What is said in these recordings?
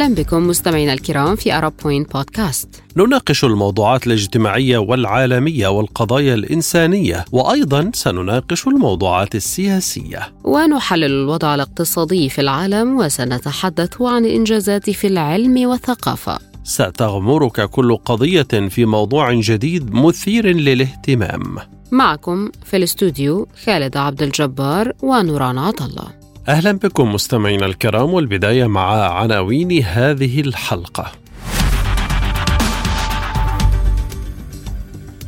أهلا بكم مستمعينا الكرام في أرب بوينت بودكاست نناقش الموضوعات الاجتماعية والعالمية والقضايا الإنسانية وأيضا سنناقش الموضوعات السياسية. ونحلل الوضع الاقتصادي في العالم وسنتحدث عن الإنجازات في العلم والثقافة. ستغمرك كل قضية في موضوع جديد مثير للاهتمام. معكم في الاستوديو خالد عبد الجبار ونوران عطله أهلا بكم مستمعينا الكرام والبداية مع عناوين هذه الحلقة.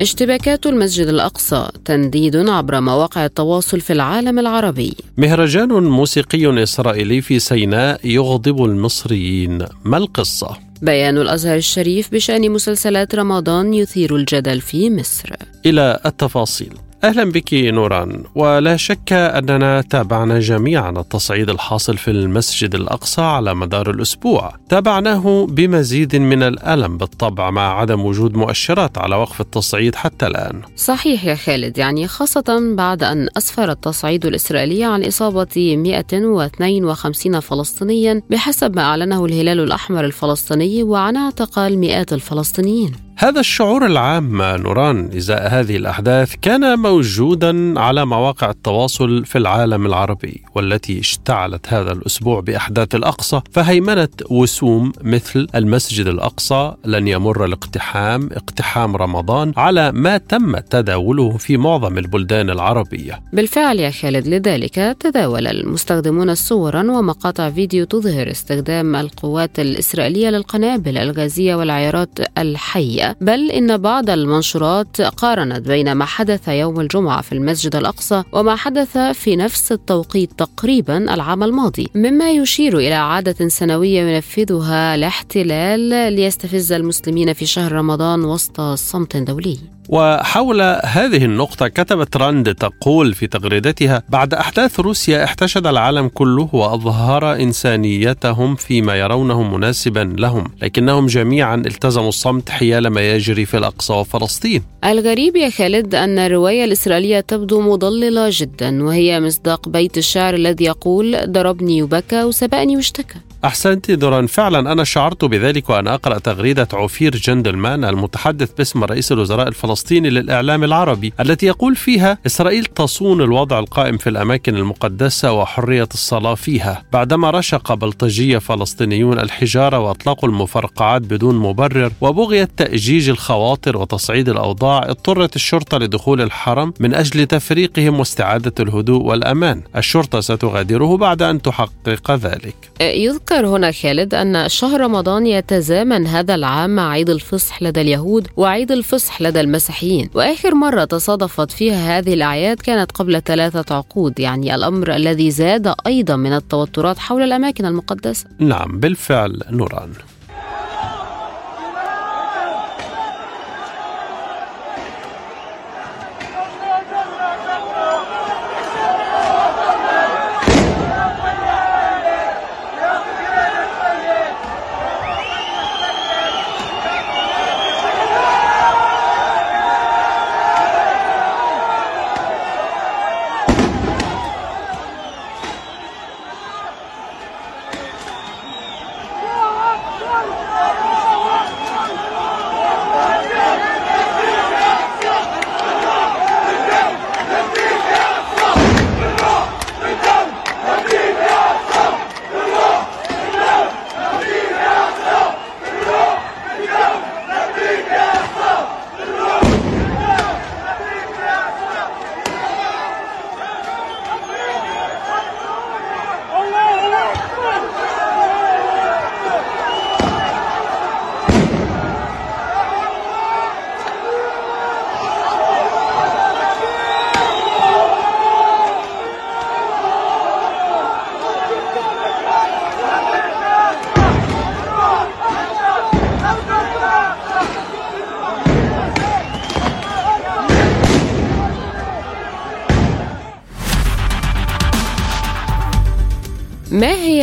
اشتباكات المسجد الأقصى تنديد عبر مواقع التواصل في العالم العربي. مهرجان موسيقي إسرائيلي في سيناء يغضب المصريين. ما القصة؟ بيان الأزهر الشريف بشأن مسلسلات رمضان يثير الجدل في مصر. إلى التفاصيل. أهلا بك نوران. ولا شك أننا تابعنا جميعا التصعيد الحاصل في المسجد الأقصى على مدار الأسبوع. تابعناه بمزيد من الألم بالطبع مع عدم وجود مؤشرات على وقف التصعيد حتى الآن. صحيح يا خالد يعني خاصة بعد أن أسفر التصعيد الإسرائيلي عن إصابة 152 فلسطينيا بحسب ما أعلنه الهلال الأحمر الفلسطيني وعن اعتقال مئات الفلسطينيين. هذا الشعور العام نوران إزاء هذه الأحداث كان موجودا على مواقع التواصل في العالم العربي والتي اشتعلت هذا الأسبوع بأحداث الأقصى فهيمنت وسوم مثل المسجد الأقصى لن يمر الاقتحام اقتحام رمضان على ما تم تداوله في معظم البلدان العربية. بالفعل يا خالد لذلك تداول المستخدمون صورا ومقاطع فيديو تظهر استخدام القوات الإسرائيلية للقنابل الغازيه والعيارات الحية بل إن بعض المنشورات قارنت بين ما حدث يوم الجمعة في المسجد الأقصى وما حدث في نفس التوقيت تقريبا العام الماضي مما يشير إلى عادة سنوية ينفذها الاحتلال ليستفز المسلمين في شهر رمضان وسط صمت دولي. وحول هذه النقطة كتبت راند تقول في تغريدتها بعد أحداث روسيا احتشد العالم كله وأظهر إنسانيتهم فيما يرونه مناسبا لهم لكنهم جميعا التزموا الصمت حيال ما يجري في الأقصى وفلسطين. الغريب يا خالد أن الرواية الإسرائيلية تبدو مضللة جدا وهي مصداق بيت الشعر الذي يقول ضربني وبكى وسبقني واشتكى. أحسنت دوران. فعلا أنا شعرت بذلك وأنا أقرأ تغريدة عفير جندلمان المتحدث باسم رئيس الوزراء الفلسطيني للإعلام العربي التي يقول فيها إسرائيل تصون الوضع القائم في الأماكن المقدسة وحرية الصلاة فيها. بعدما رشق بلطجية فلسطينيون الحجارة وأطلقوا المفرقعات بدون مبرر وبغية تأجيج الخواطر وتصعيد الأوضاع اضطرت الشرطة لدخول الحرم من أجل تفريقهم واستعادة الهدوء والأمان. الشرطة ستغادره بعد أن تحقق ذلك. يذكر يذكر هنا خالد أن شهر رمضان يتزامن هذا العام مع عيد الفصح لدى اليهود وعيد الفصح لدى المسيحيين. وآخر مرة تصادفت فيها هذه الأعياد كانت قبل ثلاثة عقود يعني الأمر الذي زاد أيضا من التوترات حول الأماكن المقدسة. نعم بالفعل نوران.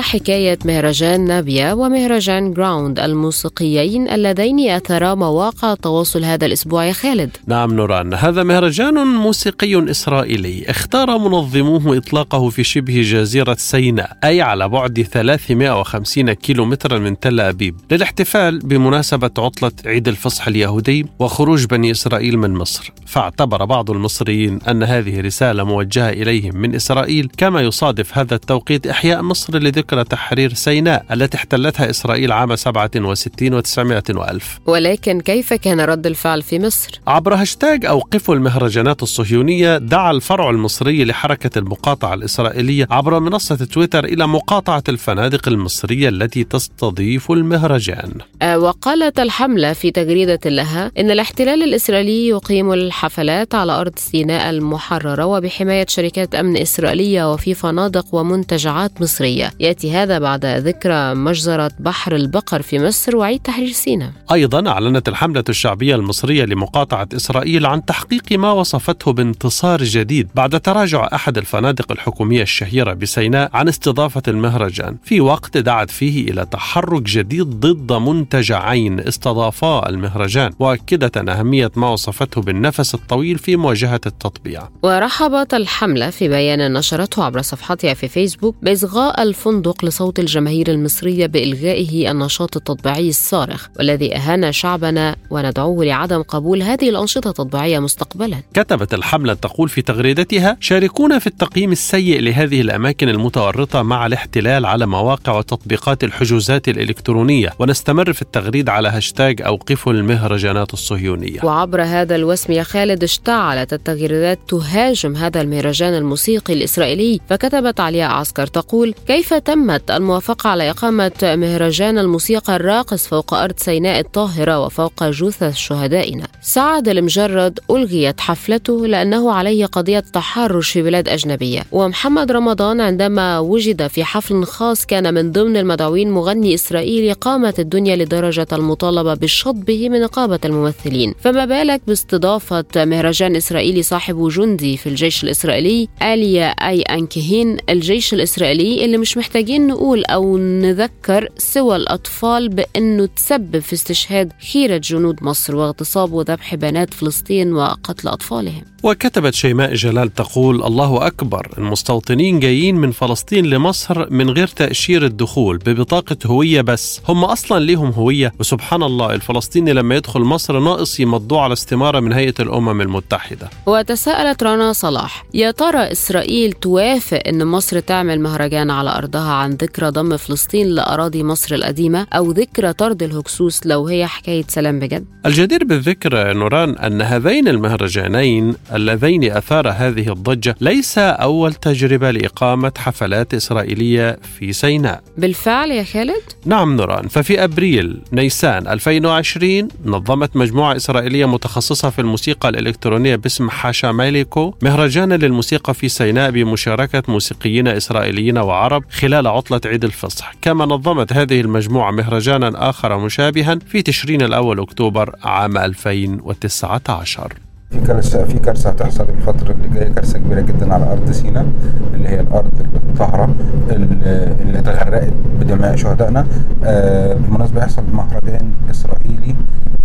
حكاية مهرجان نابيا ومهرجان جراوند الموسيقيين اللذين أثرا مواقع التواصل هذا الأسبوع يا خالد؟ نعم نوران هذا مهرجان موسيقي إسرائيلي اختار منظموه إطلاقه في شبه جزيرة سيناء أي على بعد 350 كيلومترا من تل أبيب للاحتفال بمناسبة عطلة عيد الفصح اليهودي وخروج بني إسرائيل من مصر فاعتبر بعض المصريين أن هذه رسالة موجهة إليهم من إسرائيل كما يصادف هذا التوقيت إحياء مصر لذكرى تحرير سيناء التي احتلتها إسرائيل عام 67 و900 وألف. ولكن كيف كان رد الفعل في مصر؟ عبر هاشتاج أوقفوا المهرجانات الصهيونية دعا الفرع المصري لحركة المقاطعة الإسرائيلية عبر منصة تويتر إلى مقاطعة الفنادق المصرية التي تستضيف المهرجان. آه، وقالت الحملة في تغريدة لها إن الاحتلال الإسرائيلي يقيم الحفلات على أرض سيناء المحررة وبحماية شركات أمن إسرائيلية وفي فنادق ومنتجعات مصرية. يأتي هذا بعد ذكرى مجزرة بحر البقر في مصر وعيد تحرير سيناء. أيضا أعلنت الحملة الشعبية المصرية لمقاطعة إسرائيل عن تحقيق ما وصفته بانتصار جديد بعد تراجع أحد الفنادق الحكومية الشهيرة بسيناء عن استضافة المهرجان. في وقت دعت فيه إلى تحرك جديد ضد منتجعين استضافا المهرجان مؤكدة أهمية ما وصفته بالنفس الطويل في مواجهة التطبيع. ورحبت الحملة في بيان نشرته عبر صفحتها في فيسبوك بإصغاء الفندق لصوت الجماهير المصرية بإلغائه النشاط التطبيعي الصارخ والذي أهان شعبنا وندعوه لعدم قبول هذه الأنشطة التطبيعية مستقبلا. كتبت الحملة تقول في تغريدتها شاركونا في التقييم السيء لهذه الأماكن المتورطة مع الاحتلال على مواقع وتطبيقات الحجوزات الإلكترونية ونستمر في التغريد على هاشتاج أوقفوا المهرجانات الصهيونية. وعبر هذا الوسم يا خالد اشتعلت التغريدات تهاجم هذا المهرجان الموسيقي الإسرائيلي فكتبت علياء عسكر تقول كيف تمت الموافقة على إقامة مهرجان الموسيقى الراقص فوق أرض سيناء الطاهرة وفوق جثث شهدائنا. سعد المجرد ألغيت حفلته لأنه عليه قضية تحرش في بلاد أجنبية. ومحمد رمضان عندما وجد في حفل خاص كان من ضمن المدعوين مغني إسرائيلي قامت الدنيا لدرجة المطالبة بشطبه من نقابة الممثلين. فما بالك باستضافة مهرجان إسرائيلي صاحب جندي في الجيش الإسرائيلي آليا أي أنكهين الجيش الإسرائيلي اللي مش محتاجين نقول أو نذكر سوى الأطفال بأنه تسبب في استشهاد خيرة جنود مصر واغتصاب وذبح بنات فلسطين وقتل أطفالهم. وكتبت شيماء جلال تقول الله أكبر المستوطنين جايين من فلسطين لمصر من غير تأشير الدخول ببطاقة هوية بس. هم أصلا ليهم هوية وسبحان الله الفلسطيني لما يدخل مصر ناقص يمضوه على استمارة من هيئة الأمم المتحدة. وتساءلت رنا صلاح يا ترى إسرائيل توافق أن مصر تعمل مهرجان على أرضها عن ذكرى ضم فلسطين لأراضي مصر القديمة أو ذكرى طرد الهكسوس لو هي حكاية سلام بجد؟ الجدير بالذكر نوران أن هذين المهرجانين اللذين أثار هذه الضجة ليس أول تجربة لإقامة حفلات إسرائيلية في سيناء. بالفعل يا خالد؟ نعم نوران ففي أبريل نيسان 2020 نظمت مجموعة إسرائيلية متخصصة في الموسيقى الإلكترونية باسم حاشا ميليكو مهرجانا للموسيقى في سيناء بمشاركة موسيقيين إسرائيليين وعرب خلال عطلة عيد الفصح. كما نظمت هذه المجموعة مهرجانا آخر مشابها في تشرين الأول أكتوبر عام 2019 في كارثه في كارثة هتحصل الفترة اللي جاية كارثة كبيرة جدا على أرض سيناء اللي هي الأرض الطاهرة اللي اللي تغرقت بدماء شهدائنا. آه بالمناسبة يحصل مهرجان إسرائيلي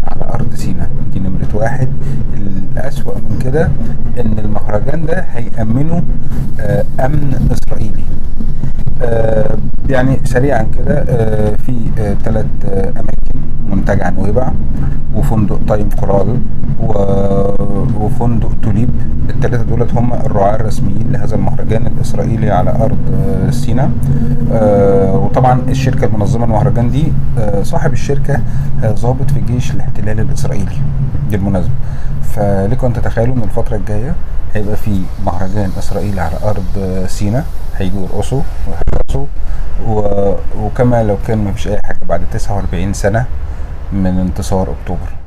على أرض سيناء. دي نمرة واحد. الأسوأ من كده إن المهرجان ده هيأمنه آه أمن إسرائيلي. آه يعني سريعا كده في ثلاث أماكن منتجع نويبع وفندق تايم كورال وفندق توليب. الثلاثه دولت هم الرعاة الرسميين لهذا المهرجان الإسرائيلي على أرض سيناء وطبعا الشركة المنظمة المهرجان دي صاحب الشركة ضابط في جيش الاحتلال الإسرائيلي بالمناسبة. فلكم أن تتخيلوا إن الفترة الجاية هيبقى في مهرجان إسرائيلي على أرض سيناء هيجوا يرقصوا وكما لو كان مفيش أي حاجة بعد 49 سنة من انتصار أكتوبر.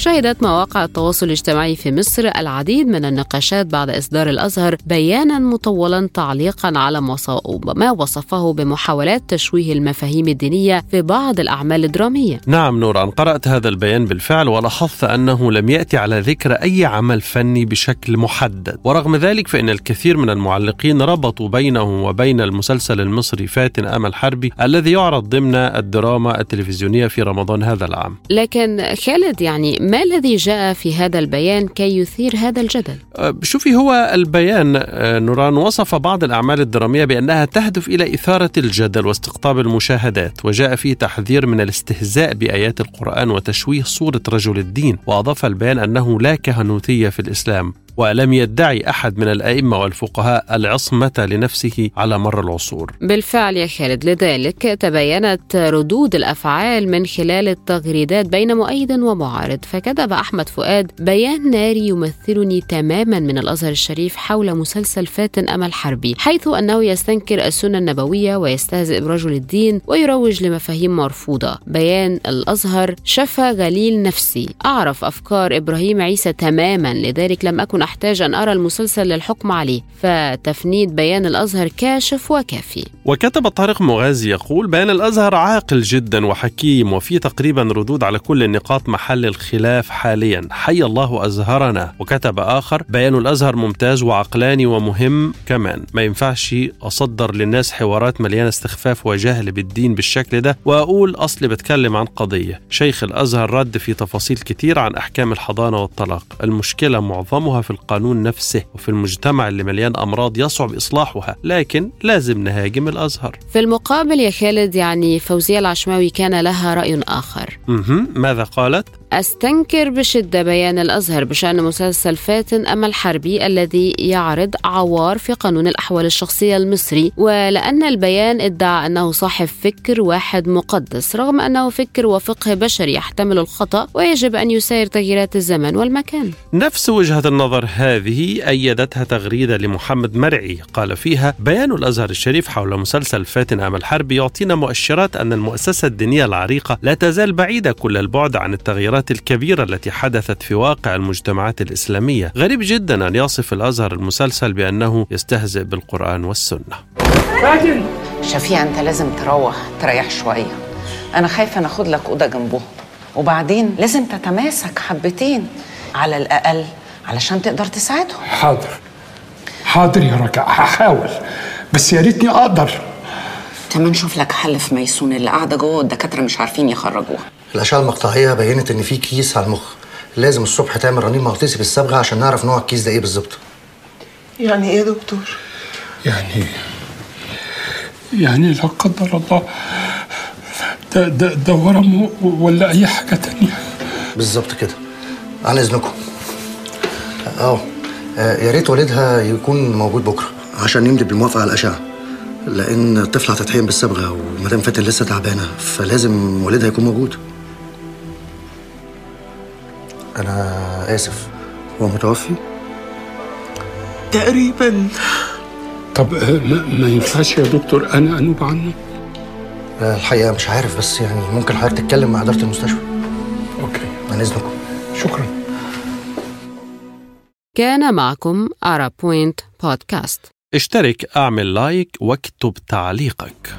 شهدت مواقع التواصل الاجتماعي في مصر العديد من النقاشات بعد إصدار الأزهر بيانا مطولا تعليقا على ما وصفه بمحاولات تشويه المفاهيم الدينية في بعض الأعمال الدرامية. نعم نوران قرأت هذا البيان بالفعل ولاحظت أنه لم يأتي على ذكر أي عمل فني بشكل محدد. ورغم ذلك فإن الكثير من المعلقين ربطوا بينه وبين المسلسل المصري فاتن أمل حربي الذي يعرض ضمن الدراما التلفزيونية في رمضان هذا العام. لكن خالد يعني ما الذي جاء في هذا البيان كي يثير هذا الجدل؟ أه، شوفي هو البيان أه، نوران وصف بعض الأعمال الدرامية بأنها تهدف إلى إثارة الجدل واستقطاب المشاهدات وجاء فيه تحذير من الاستهزاء بآيات القرآن وتشويه صورة رجل الدين وأضاف البيان أنه لا كهنوتية في الإسلام ولم يدعي أحد من الأئمة والفقهاء العصمة لنفسه على مر العصور. بالفعل يا خالد لذلك تبينت ردود الأفعال من خلال التغريدات بين مؤيد ومعارض، فكتب أحمد فؤاد بيان ناري يمثلني تماما من الأزهر الشريف حول مسلسل فاتن امل حربي، حيث أنه يستنكر السنة النبوية ويستهزئ برجل الدين ويروج لمفاهيم مرفوضة. بيان الأزهر شفى غليل نفسي، أعرف أفكار إبراهيم عيسى تماما لذلك لم أكن أحتاج أن أرى المسلسل للحكم عليه فتفنيد بيان الأزهر كاشف وكافي. وكتب طارق مغازي يقول بيان الأزهر عاقل جدا وحكيم وفي تقريبا ردود على كل النقاط محل الخلاف حاليا. حي الله أزهرنا. وكتب آخر بيان الأزهر ممتاز وعقلاني ومهم كمان. ما ينفعش أصدر للناس حوارات مليانة استخفاف وجهل بالدين بالشكل ده وأقول أصلي بتكلم عن قضية. شيخ الأزهر رد في تفاصيل كتير عن أحكام الحضانة والطلاق. المشكلة معظمها في القانون نفسه وفي المجتمع اللي مليان أمراض يصعب إصلاحها لكن لازم نهاجم الأزهر. في المقابل يا خالد يعني فوزية العشماوي كان لها رأي آخر. ماذا قالت؟ أستنكر بشدة بيان الأزهر بشأن مسلسل فاتن أمل حربي الذي يعرض عوار في قانون الأحوال الشخصية المصري ولأن البيان ادعى أنه صاحب فكر واحد مقدس رغم أنه فكر وفقه بشري يحتمل الخطأ ويجب أن يسير تغييرات الزمن والمكان. نفس وجهة النظر هذه أيدتها تغريدة لمحمد مرعي قال فيها بيان الأزهر الشريف حول مسلسل فاتن أمل حربي يعطينا مؤشرات أن المؤسسة الدينية العريقة لا تزال بعيدة كل البعد عن التغييرات التغيرات الكبيرة التي حدثت في واقع المجتمعات الإسلامية. غريب جدا أن يصف الأزهر المسلسل بأنه يستهزئ بالقرآن والسنة. شفيع أنت لازم تروح تريح شوية. أنا خايفة ناخد لك أوضة جنبه. وبعدين لازم تتماسك حبتين. على الأقل علشان تقدر تساعدهم حاضر. حاضر يا رجاء هحاول. بس يا ريتني أقدر. تمام نشوف لك حل في ميسون. اللي قاعدة جوه والدكاترة مش عارفين يخرجوها. الأشعة المقطعية بينت إن في كيس على المخ. لازم الصبح تعمل رنين مغناطيسي بالصبغه عشان نعرف نوع الكيس ده إيه بالظبط. يعني إيه يا دكتور؟ يعني يعني لا قدر الله ده ده ده ورم ولا أي حاجة تانية. بالظبط كده. عن إذنكم. أه يا ريت والدها يكون موجود بكرة. عشان نمضي بالموافقة على الأشعة. لأن الطفله هتتحقن بالصبغه ومدام فاتن لسه تعبانة فلازم والدها يكون موجود. أنا آسف. هو متوفي؟ تقريبا. طب آه، ما ينفعش يا دكتور أنا أنوب عنه؟ الحقيقة مش عارف بس يعني ممكن حضرتك تتكلم مع إدارة المستشفى. Okay. عن إذنكم. شكرا. كان معكم أرا بوينت بودكاست اشترك اعمل لايك واكتب تعليقك.